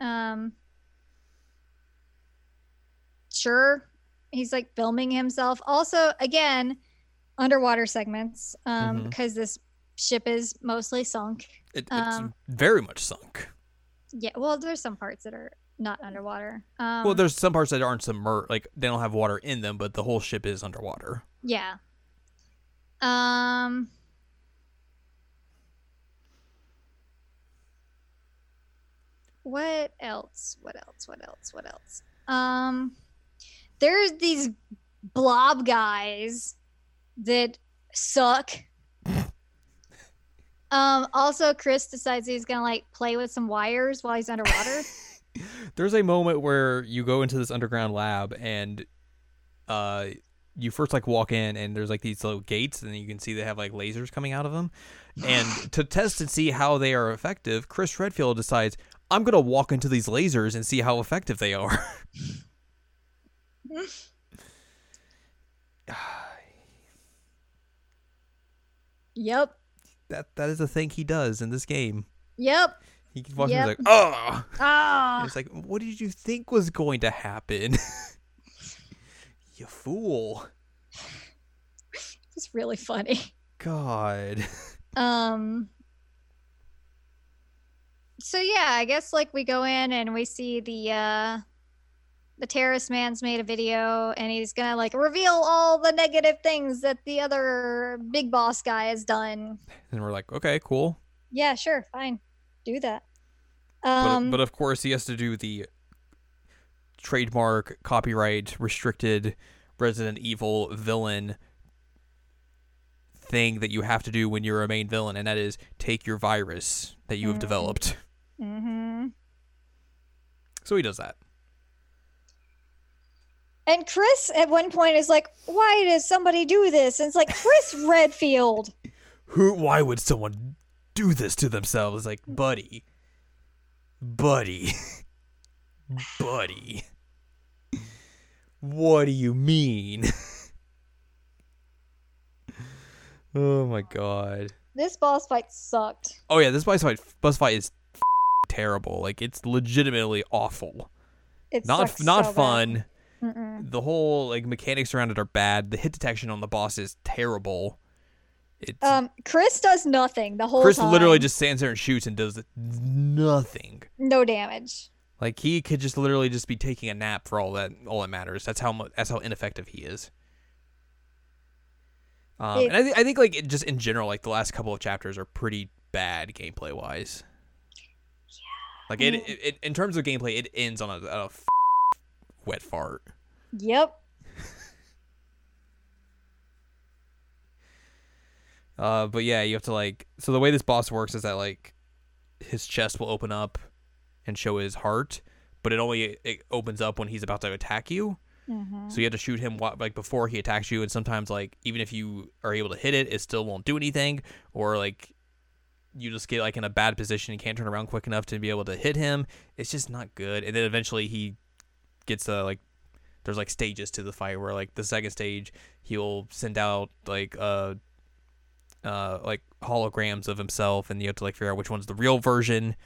Um sure he's like filming himself. Also, again, underwater segments um Mhm. because this ship is mostly sunk. It, it's Um, very much sunk. Yeah, well, there's some parts that are not underwater. Um well, there's some parts that aren't submerged, like they don't have water in them, but the whole ship is underwater. Yeah. Um What else? What else? What else? What else? Um there's these blob guys that suck. um also Chris decides he's going to like play with some wires while he's underwater. There's a moment where you go into this underground lab and uh you first like walk in and there's like these little gates and you can see they have like lasers coming out of them. And to test and see how they are effective, Chris Redfield decides I'm gonna walk into these lasers and see how effective they are. yep. that that is a thing he does in this game. Yep. He walks Yep. and he's like, oh Ah. it's like, what did you think was going to happen? you fool. It's really funny. God. Um So yeah, I guess like we go in and we see the uh the terrorist man's made a video and he's gonna like reveal all the negative things that the other big boss guy has done. And we're like, okay, cool. Yeah, sure, fine. Do that. But, Um but of course, he has to do the trademark, copyright restricted Resident Evil villain thing that you have to do when you're a main villain, and that is take your virus that you have Mhm. developed. mhm. So he does that. And Chris at one point is like, "Why does somebody do this?" And it's like Chris Redfield. Who? Why would someone do this to themselves? Like, buddy, buddy, buddy. What do you mean? oh my god. This boss fight sucked. Oh yeah, this boss fight, boss fight is terrible. Like, it's legitimately awful. It Not not so bad. Mm-mm. The whole like mechanics around it are bad. The hit detection on the boss is terrible. It's Um, Chris does nothing the whole Chris time. literally just stands there and shoots and does nothing. no damage. Like he could just literally just be taking a nap for all that all that matters. That's how that's how ineffective he is. Um, It- and I, th- I think like it just in general, like the last couple of chapters are pretty bad gameplay wise. Yeah. Like it, it, it in terms of gameplay, it ends on a, a f- wet fart. Yep. Uh, but yeah, you have to like. So the way this boss works is that like his chest will open up and show his heart, but it only it opens up when he's about to attack you. Mhm. So you have to shoot him like before he attacks you, and sometimes like even if you are able to hit it, it still won't do anything, or like you just get like in a bad position and can't turn around quick enough to be able to hit him. It's just not good. And then eventually he gets uh, like there's like stages to the fight where like the second stage he'll send out like uh uh like holograms of himself, and you have to like figure out which one's the real version.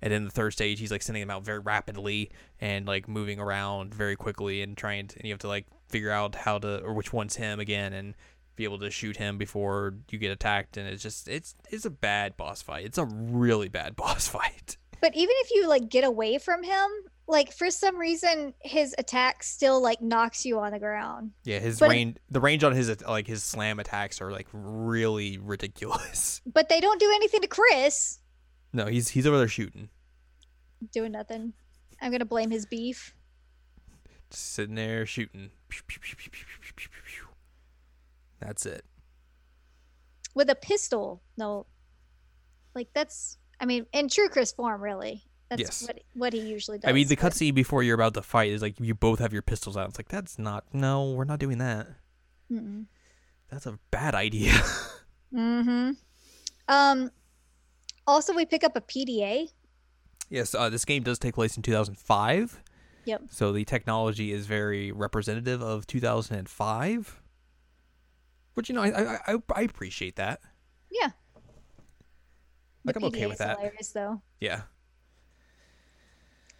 And then the third stage, he's like sending them out very rapidly and like moving around very quickly and trying to, and you have to like figure out how to, or which one's him again and be able to shoot him before you get attacked. And it's just, it's, it's a bad boss fight. It's a really bad boss fight. But even if you like get away from him, like for some reason his attack still like knocks you on the ground. Yeah, his but range the range on his like his slam attacks are like really ridiculous. But they don't do anything to Chris. No, he's he's over there shooting. Doing nothing. I'm going to blame his beef. Just sitting there shooting. That's it. With a pistol. No. Like that's I mean, in true Chris form really. That's Yes. what what he usually does. I mean, the cutscene before you're about to fight is like you both have your pistols out. It's like that's not. No, we're not doing that. Mm-mm. That's a bad idea. Mm-hmm. Um also we pick up a PDA. yes, uh, this game does take place in 2005. Yep. So the technology is very representative of 2005. Which you know, I I, I, appreciate that. Yeah. Like, The I'm okay with that. Hilarious, though. Yeah.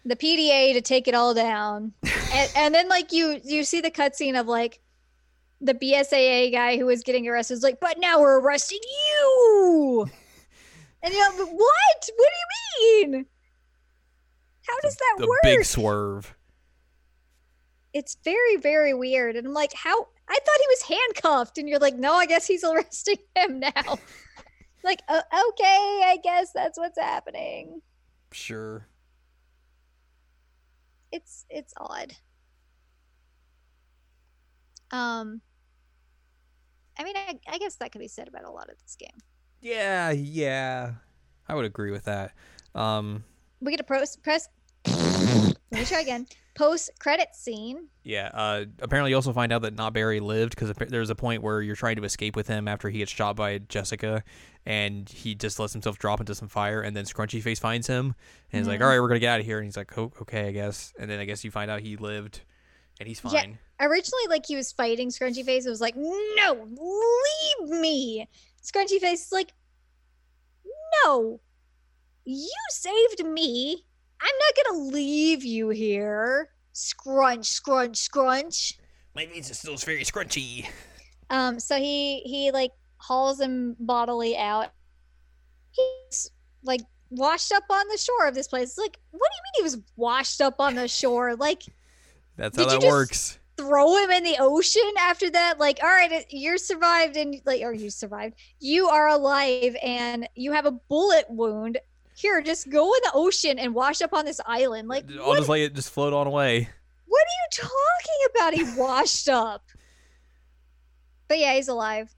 The PDA to take it all down, and, and then like you you see the cutscene of like the BSAA guy who was getting arrested is like, but now we're arresting you, and you're like, what? What do you mean? How does that The work? big swerve. it's very very weird, and I'm like, how? I thought he was handcuffed, and you're like, no, I guess he's arresting him now. like, uh, okay, I guess that's what's happening. Sure. It's it's odd. Um, I mean, I, I guess that could be said about a lot of this game. Yeah, yeah. I would agree with that. Um, We get a press press. Let me try again. Post credit scene. yeah. Uh, apparently, you also find out that Not Barry lived because there's a point where you're trying to escape with him after he gets shot by Jessica, and he just lets himself drop into some fire, and then Scrunchy Face finds him, and he's like, Mhm. "All right, we're gonna get out of here," and he's like, oh, "Okay, I guess." And then I guess you find out he lived, and he's fine. Yeah. fine. Originally, like he was fighting Scrunchy Face. It was like, no, leave me. Scrunchy Face is like, no, you saved me. I'm not gonna leave you here. Scrunch, scrunch, scrunch. My face is still very scrunchy. Um, so he he like hauls him bodily out. He's like washed up on the shore of this place. It's like, what do you mean he was washed up on the shore? Like That's Did how you that just- works. throw him in the ocean after that? Like, all right, you're survived and like or you survived. You are alive and you have a bullet wound. Here, just go in the ocean and wash up on this island. Like I'll what, just let it just float on away. what are you talking about? He washed up. But yeah, he's alive.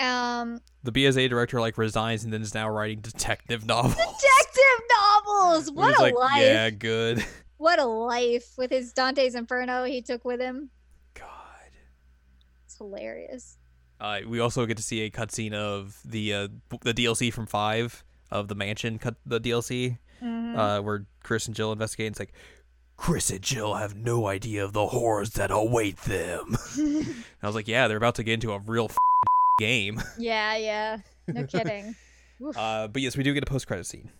Um The BSA director like resigns and then is now writing detective novels. detective novels. What a like, life! Yeah, good. What a life with his Dante's Inferno he took with him. God. It's hilarious. Uh, we also get to see a cutscene of the uh, the DLC from Five of the mansion cut the DLC Mhm. uh, where Chris and Jill investigate. And it's like Chris and Jill have no idea of the horrors that await them. I was like, yeah, they're about to get into a real game. yeah, yeah. No kidding. Uh, but yes, we do get a post credit scene,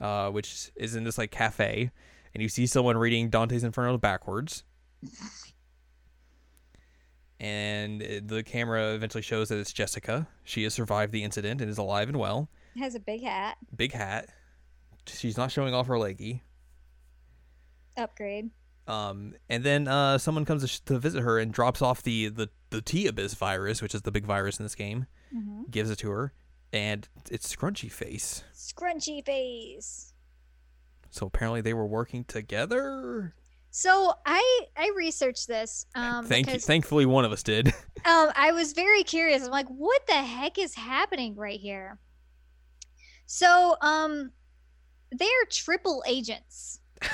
uh, which is in this like cafe, and you see someone reading Dante's Inferno backwards, and the camera eventually shows that it's Jessica. She has survived the incident and is alive and well. Has a big hat. Big hat. She's not showing off her leggy. Upgrade. Um, and then uh, someone comes to, sh- to visit her and drops off the the the T abyss virus, which is the big virus in this game. hmm Gives it to her, and it's Scrunchy Face. Scrunchy face. So apparently they were working together. So I I researched this um Thank you. Thankfully, one of us did. um I was very curious. I'm like, what the heck is happening right here? So um they're triple agents.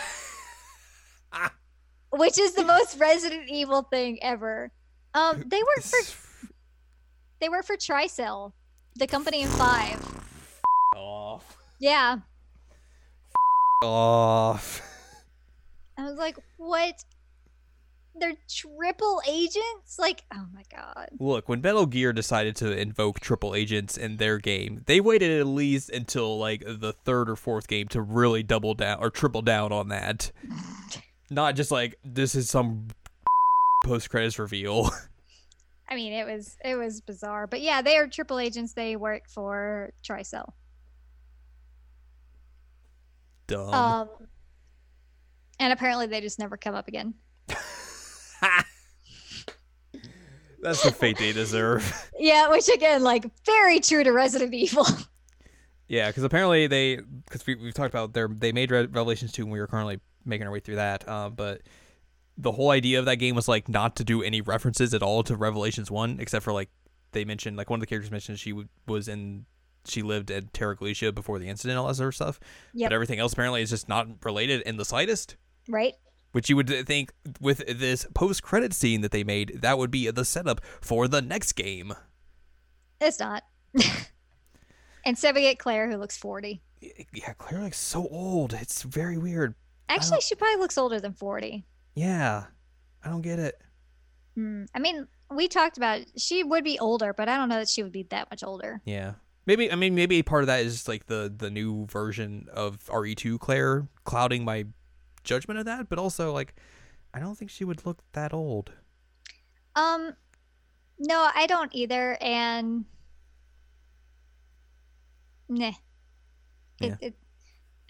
which is the most Resident Evil thing ever. Um they work for they work for Tricell, the company in five. off. Yeah. Off. I was like, what? They're triple agents? Like, oh my god. Look, when Metal Gear decided to invoke triple agents in their game, they waited at least until like the third or fourth game to really double down or triple down on that. Not just like this is some post credits reveal. I mean, it was it was bizarre, but yeah, they are triple agents. They work for Tricell. Dumb. Um, and apparently they just never come up again. That's the fate they deserve. Yeah, which again, like very true to Resident Evil. yeah, because apparently they, because we, we've talked about their, they made Re- Revelations 2 and we were currently making our way through that. Uh, but the whole idea of that game was like not to do any references at all to Revelations 1, except for like they mentioned, like one of the characters mentioned she w- was in, she lived at Terragrigia before the incident, and all that sort of stuff. Yep. But everything else apparently is just not related in the slightest. Right? Which you would think with this post credit scene that they made, that would be the setup for the next game. It's not. Instead, we get Claire, who looks 40. Yeah, Claire looks so old. It's very weird. Actually, she probably looks older than 40. Yeah, I don't get it. Hmm. I mean, we talked about she would be older, but I don't know that she would be that much older. Yeah, maybe. I mean, maybe part of that is just like the the new version of RE2 Claire clouding my judgment of that, but also like, I don't think she would look that old. Um, no, I don't either, and nah, it, Yeah. it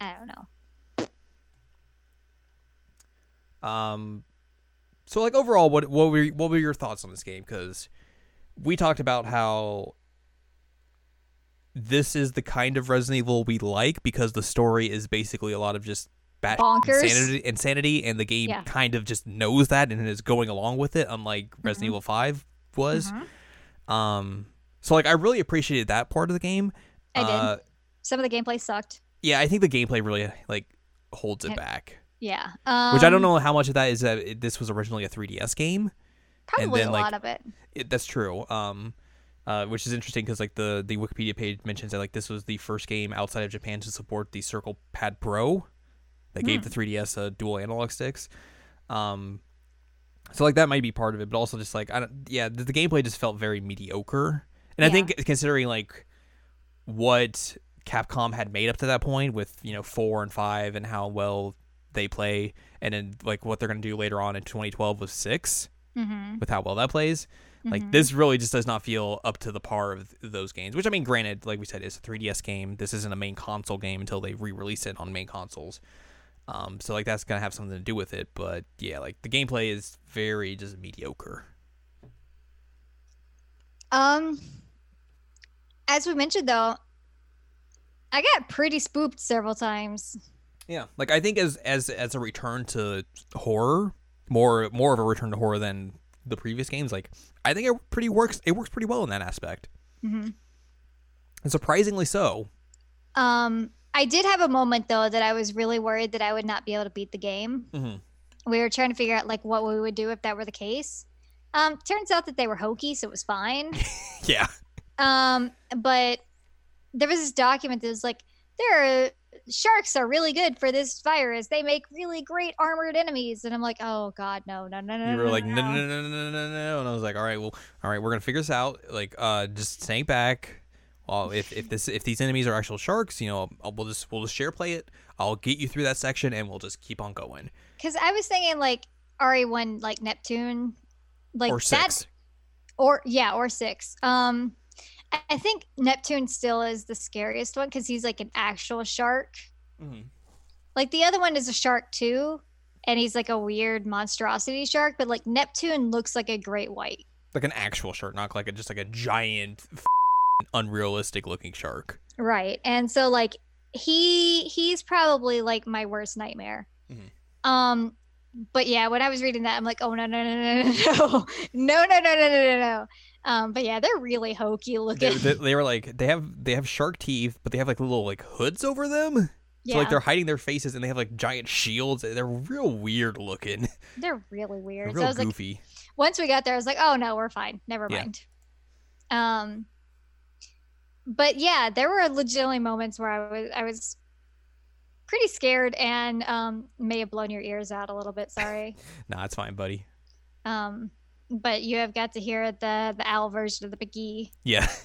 I don't know. Um, so like overall, what what were what were your thoughts on this game? Because we talked about how this is the kind of Resident Evil we like because the story is basically a lot of just bat Bonkers. insanity, insanity, and the game Yeah. kind of just knows that and is going along with it, unlike Resident Mhm. Evil Five was. Mhm. Um, so like I really appreciated that part of the game. I did. Uh, Some of the gameplay sucked. yeah, I think the gameplay really like holds it back. Yeah. Um, Which I don't know how much of that is that it, this was originally a 3DS game. Probably then, a like, lot of it. It, that's true. Um, uh, which is interesting because like the the Wikipedia page mentions that like this was the first game outside of Japan to support the Circle Pad Pro that gave Hmm. the 3DS a dual analog sticks. Um, so like that might be part of it, but also just like I don't, yeah, the, the gameplay just felt very mediocre. And I Yeah. think considering like what Capcom had made up to that point with you know four and five and how well they play, and then like what they're gonna do later on in 2012 with six Mm-hmm. with how well that plays. Like Mhm. this really just does not feel up to the par of those games. Which I mean, granted, like we said, it's a 3DS game. This isn't a main console game until they re-release it on main consoles. Um, so like that's gonna have something to do with it. But yeah, like the gameplay is very just mediocre. Um, as we mentioned though, I got pretty spooked several times. Yeah, like I think as as as a return to horror, more more of a return to horror than the previous games. Like I think it pretty works. It works pretty well in that aspect, hmm and surprisingly so. Um, I did have a moment though that I was really worried that I would not be able to beat the game. Mm-hmm. We were trying to figure out like what we would do if that were the case. Um, turns out that they were hokey, so it was fine. Yeah, Um, but there was this document that was like, there are sharks are really good for this virus. They make really great armored enemies. And I'm like, oh god, no, no, no, no. you were no, like no, no no no no no no no, and I was like, all right, well, all right, we're gonna figure this out. Like, uh, just stay back. Well, if if this if these enemies are actual sharks, you know, I'll, we'll just we'll just share play it. I'll get you through that section, and we'll just keep on going. Because I was thinking like RE1, like Neptune, like or that, or yeah, or six. Um, I- I think Neptune still is the scariest one because he's like an actual shark. Mhm. Like the other one is a shark too, and he's like a weird monstrosity shark. But like Neptune looks like a great white. Like an actual shark, not like a, just like a giant, unrealistic looking shark. Right. And so like he he's probably like my worst nightmare. Mhm. Um but yeah, when I was reading that I'm like, "Oh no, no, no, no, no. No. No, no, no, no, no, no, no." Um but yeah, they're really hokey looking. they, they were like they have they have shark teeth, but they have like little like hoods over them. yeah. So like they're hiding their faces, and they have like giant shields. They're real weird looking. they're really weird. They're so I real was like goofy. once we got there I was like, "Oh no, we're fine. Never Yeah. mind." Um but yeah, there were legitimately moments where I was I was pretty scared and um may have blown your ears out a little bit, sorry. nah, it's fine, buddy. Um, but you have got to hear the the owl version of the McGee. Yeah.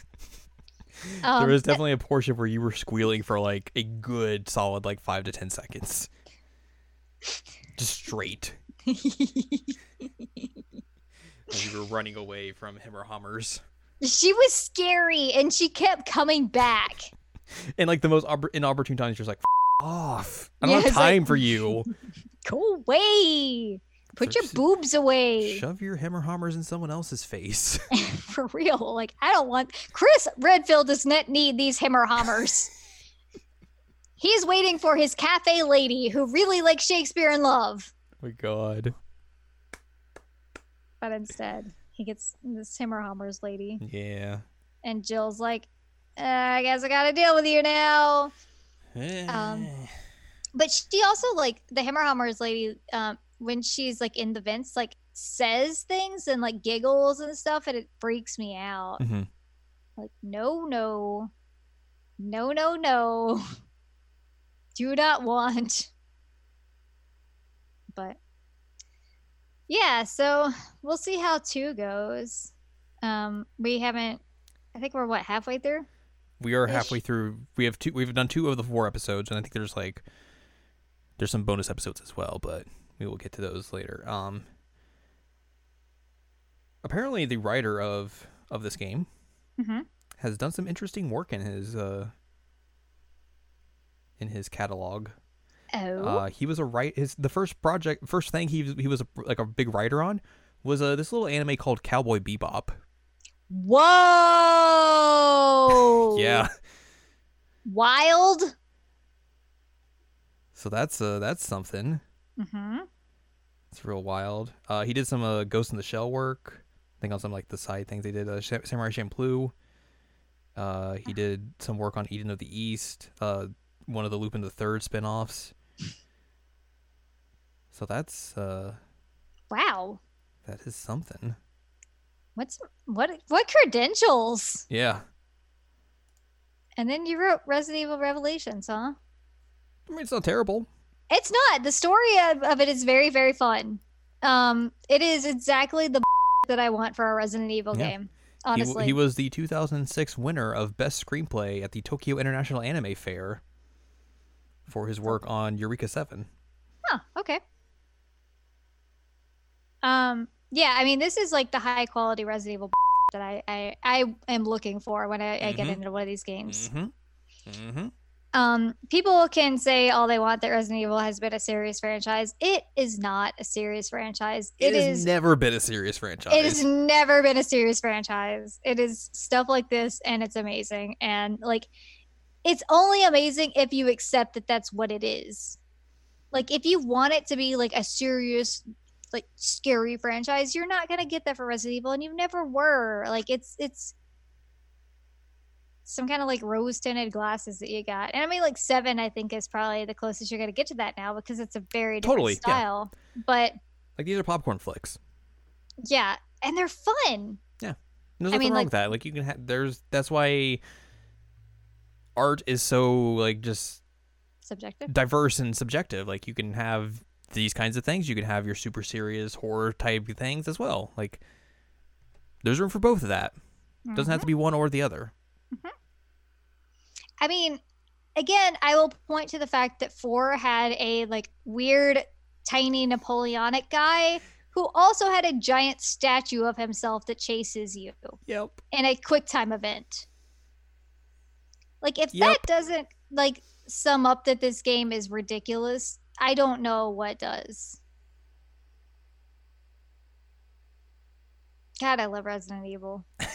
Um, there was definitely a portion where you were squealing for like a good solid like five to ten seconds. Just straight. You were running away from him or Hummers. She was scary, and she kept coming back. And like the most oppor- inopportune times, you're just like, off. I don't Yeah, have it's like- time for you. Go away. Put your Just boobs away. Shove your hammer hammers in someone else's face. For real. Like, I don't want. Chris Redfield does not need these hammer hammers. He's waiting for his cafe lady who really likes Shakespeare in love. Oh my god. But instead, he gets this Hammerhammers lady. Yeah. And Jill's like, uh, I guess I gotta deal with you now. Eh. Um, But she also, like, the hammer hammers lady, um, when she's like in the vents, like, says things and like giggles and stuff, and it freaks me out. Mm-hmm. Like, no, no, no, no, no. Do not want. But yeah, so we'll see how two goes. Um, we haven't. I think we're what halfway through. We are halfway through. We have two. We've done two of the four episodes, and I think there's like there's some bonus episodes as well, but we will get to those later. Um, apparently, the writer of of this game Mm-hmm. has done some interesting work in his uh in his catalog. Oh, Uh, he was a write his the first project, first thing he was, he was a, like a big writer on was uh, this little anime called Cowboy Bebop. whoa! Yeah, wild. so that's uh that's something. Mm-hmm. It's real wild. Uh, he did some uh, Ghost in the Shell work. I think on some like the side things they did. Uh, Samurai Champloo. Uh, he did some work on Eden of the East. Uh, one of the Lupin the Third spin-offs. So that's uh, Wow. that is something. What's what? What credentials? Yeah, And then you wrote Resident Evil Revelations, huh? I mean it's not terrible. It's not. The story of, of it is very, very fun. Um, it is exactly the that I want for a Resident Evil Yeah. game. He, Honestly, he was the 2006 winner of Best Screenplay at the Tokyo International Anime Fair for his work on Eureka Seven. Huh, okay. Um, yeah, I mean, this is like the high quality Resident Evil that I I, I am looking for when I, I get into one of these games. Mm-hmm. Mm-hmm. Um, people can say all they want that Resident Evil has been a serious franchise. It is not a serious franchise. it it has is. never been a serious franchise. It has never been a serious franchise. It is stuff like this, and it's amazing. And like, it's only amazing if you accept that that's what it is. Like, if you want it to be like a serious, like scary franchise, you're not gonna get that for Resident Evil, and you never were. Like, it's it's some kind of like rose tinted glasses that you got. And I mean, like seven, I think is probably the closest you're gonna get to that now because it's a very different Totally, yeah. style. But like these are popcorn flicks. yeah, and they're fun. There's I mean, wrong like- with that. Like you can have there's that's why art is so like just Subjective. diverse and subjective. Like you can have these kinds of things. You can have your super serious horror type things as well. Like there's room for both of that. Doesn't have to mm-hmm. be one or the other. Mm-hmm. I mean, again, I will point to the fact that four had a like weird, tiny Napoleonic guy who also had a giant statue of himself that chases you Yep. in a quick time event. Like, if Yep. that doesn't like sum up that this game is ridiculous, I don't know what does. God, I love Resident Evil.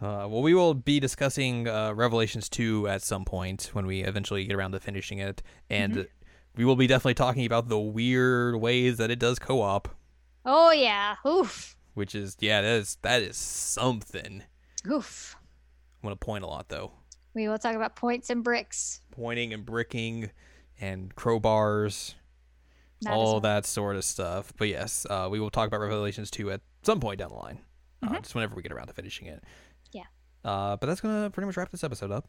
Uh, well, we will be discussing uh, Revelations 2 at some point when we eventually get around to finishing it. And we will be definitely talking about the weird ways that it does co op, Oh yeah, oof, which is, yeah, that is, that is something. oof. I'm going to point a lot, though. We will talk about points and bricks. Pointing and bricking and crowbars, Not all much. that sort of stuff. But yes, uh, we will talk about Revelations 2 at some point down the line, uh, Mhm. just whenever we get around to finishing it. Yeah. Uh, but that's going to pretty much wrap this episode up.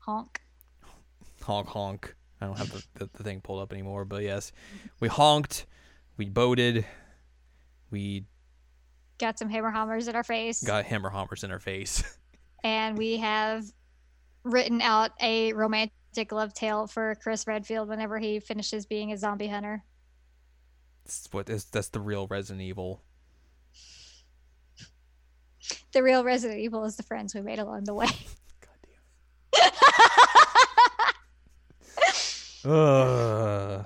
honk. honk honk. I don't have the, the, the thing pulled up anymore, but yes, we honked, we boated, we Got some hammer hammers in our face, got hammer hammers in our face. and we have written out a romantic love tale for Chris Redfield whenever he finishes being a zombie hunter. That's what is that's the real Resident Evil. The real Resident Evil is the friends we made along the way. God damn. Uh,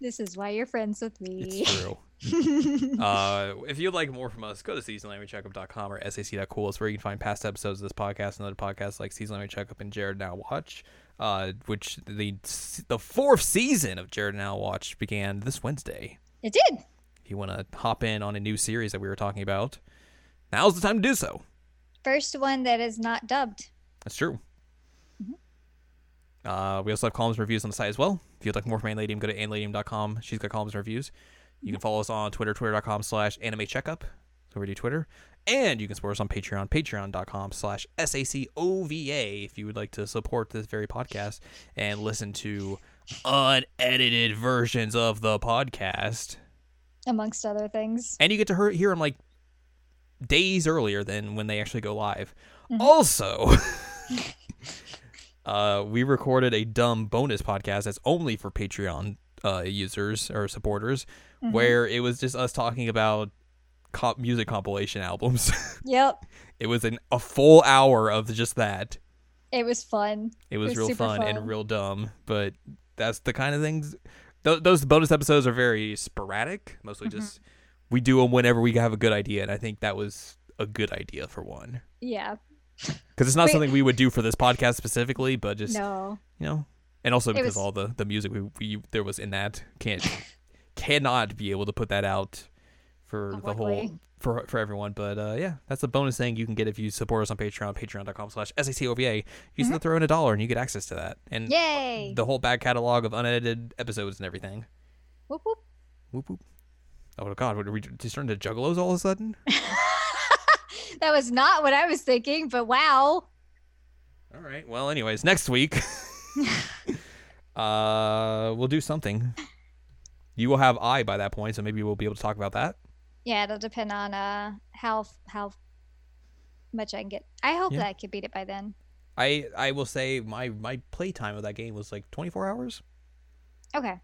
This is why you're friends with me. it's true. uh, if you'd like more from us, go to seasonalanimecheckup.com or sac.cool. It's where you can find past episodes of this podcast and other podcasts like Seasonal Anime Checkup and Jared Now Watch, uh, which the the fourth season of Jared Now Watch began this Wednesday. it did. If you want to hop in on a new series that we were talking about, now's the time to do so. First one that is not dubbed. That's true. Uh, we also have columns and reviews on the site as well. If you'd like more from Anne Ladium, go to anneladium.com. She's got columns and reviews. You can follow us on Twitter, twitter.com slash anime checkup. So we do Twitter. And you can support us on Patreon, patreon.com slash SACOVA if you would like to support this very podcast and listen to unedited versions of the podcast. amongst other things. And you get to hear, hear them like days earlier than when they actually go live. Also, uh, we recorded a dumb bonus podcast that's only for Patreon uh, users or supporters, where it was just us talking about comp- music compilation albums. Yep, it was an, a full hour of just that. it was fun. It was, was real super fun, and real dumb, but that's the kind of things. Th- those bonus episodes are very sporadic. Mostly Mm-hmm. just we do them whenever we have a good idea, and I think that was a good idea for one Yeah. because it's not Wait. something we would do for this podcast specifically, but just No. you know, and also because was- all the the music we, we there was in that can't cannot be able to put that out for the whole for for everyone. But uh, yeah, that's a bonus thing you can get if you support us on Patreon, patreon.com slash SACOVA. You just have to throw in a dollar and you get access to that. And Mm-hmm. Yay! the whole back catalog of unedited episodes and everything. Whoop, whoop. Whoop whoop. Oh god, what are we just turning to juggalos all of a sudden? That was not what I was thinking, but wow. All right. Well, anyways, next week, uh, we'll do something. You will have I by that point, so maybe we'll be able to talk about that. Yeah, it'll depend on uh how how much I can get. I hope Yeah. that I can beat it by then. I I will say my my playtime of that game was like 24 hours, Okay.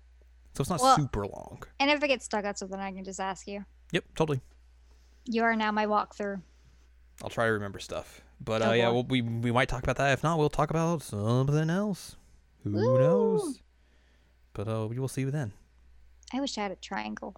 so it's not Well- super long. And if I get stuck on something, I can just ask you. Yep, totally. You are now my walkthrough. I'll try to remember stuff. But Oh, uh, yeah, we'll, we we might talk about that. If not, we'll talk about something else. Who Woo! knows? But uh, we will see you then. I wish I had a triangle.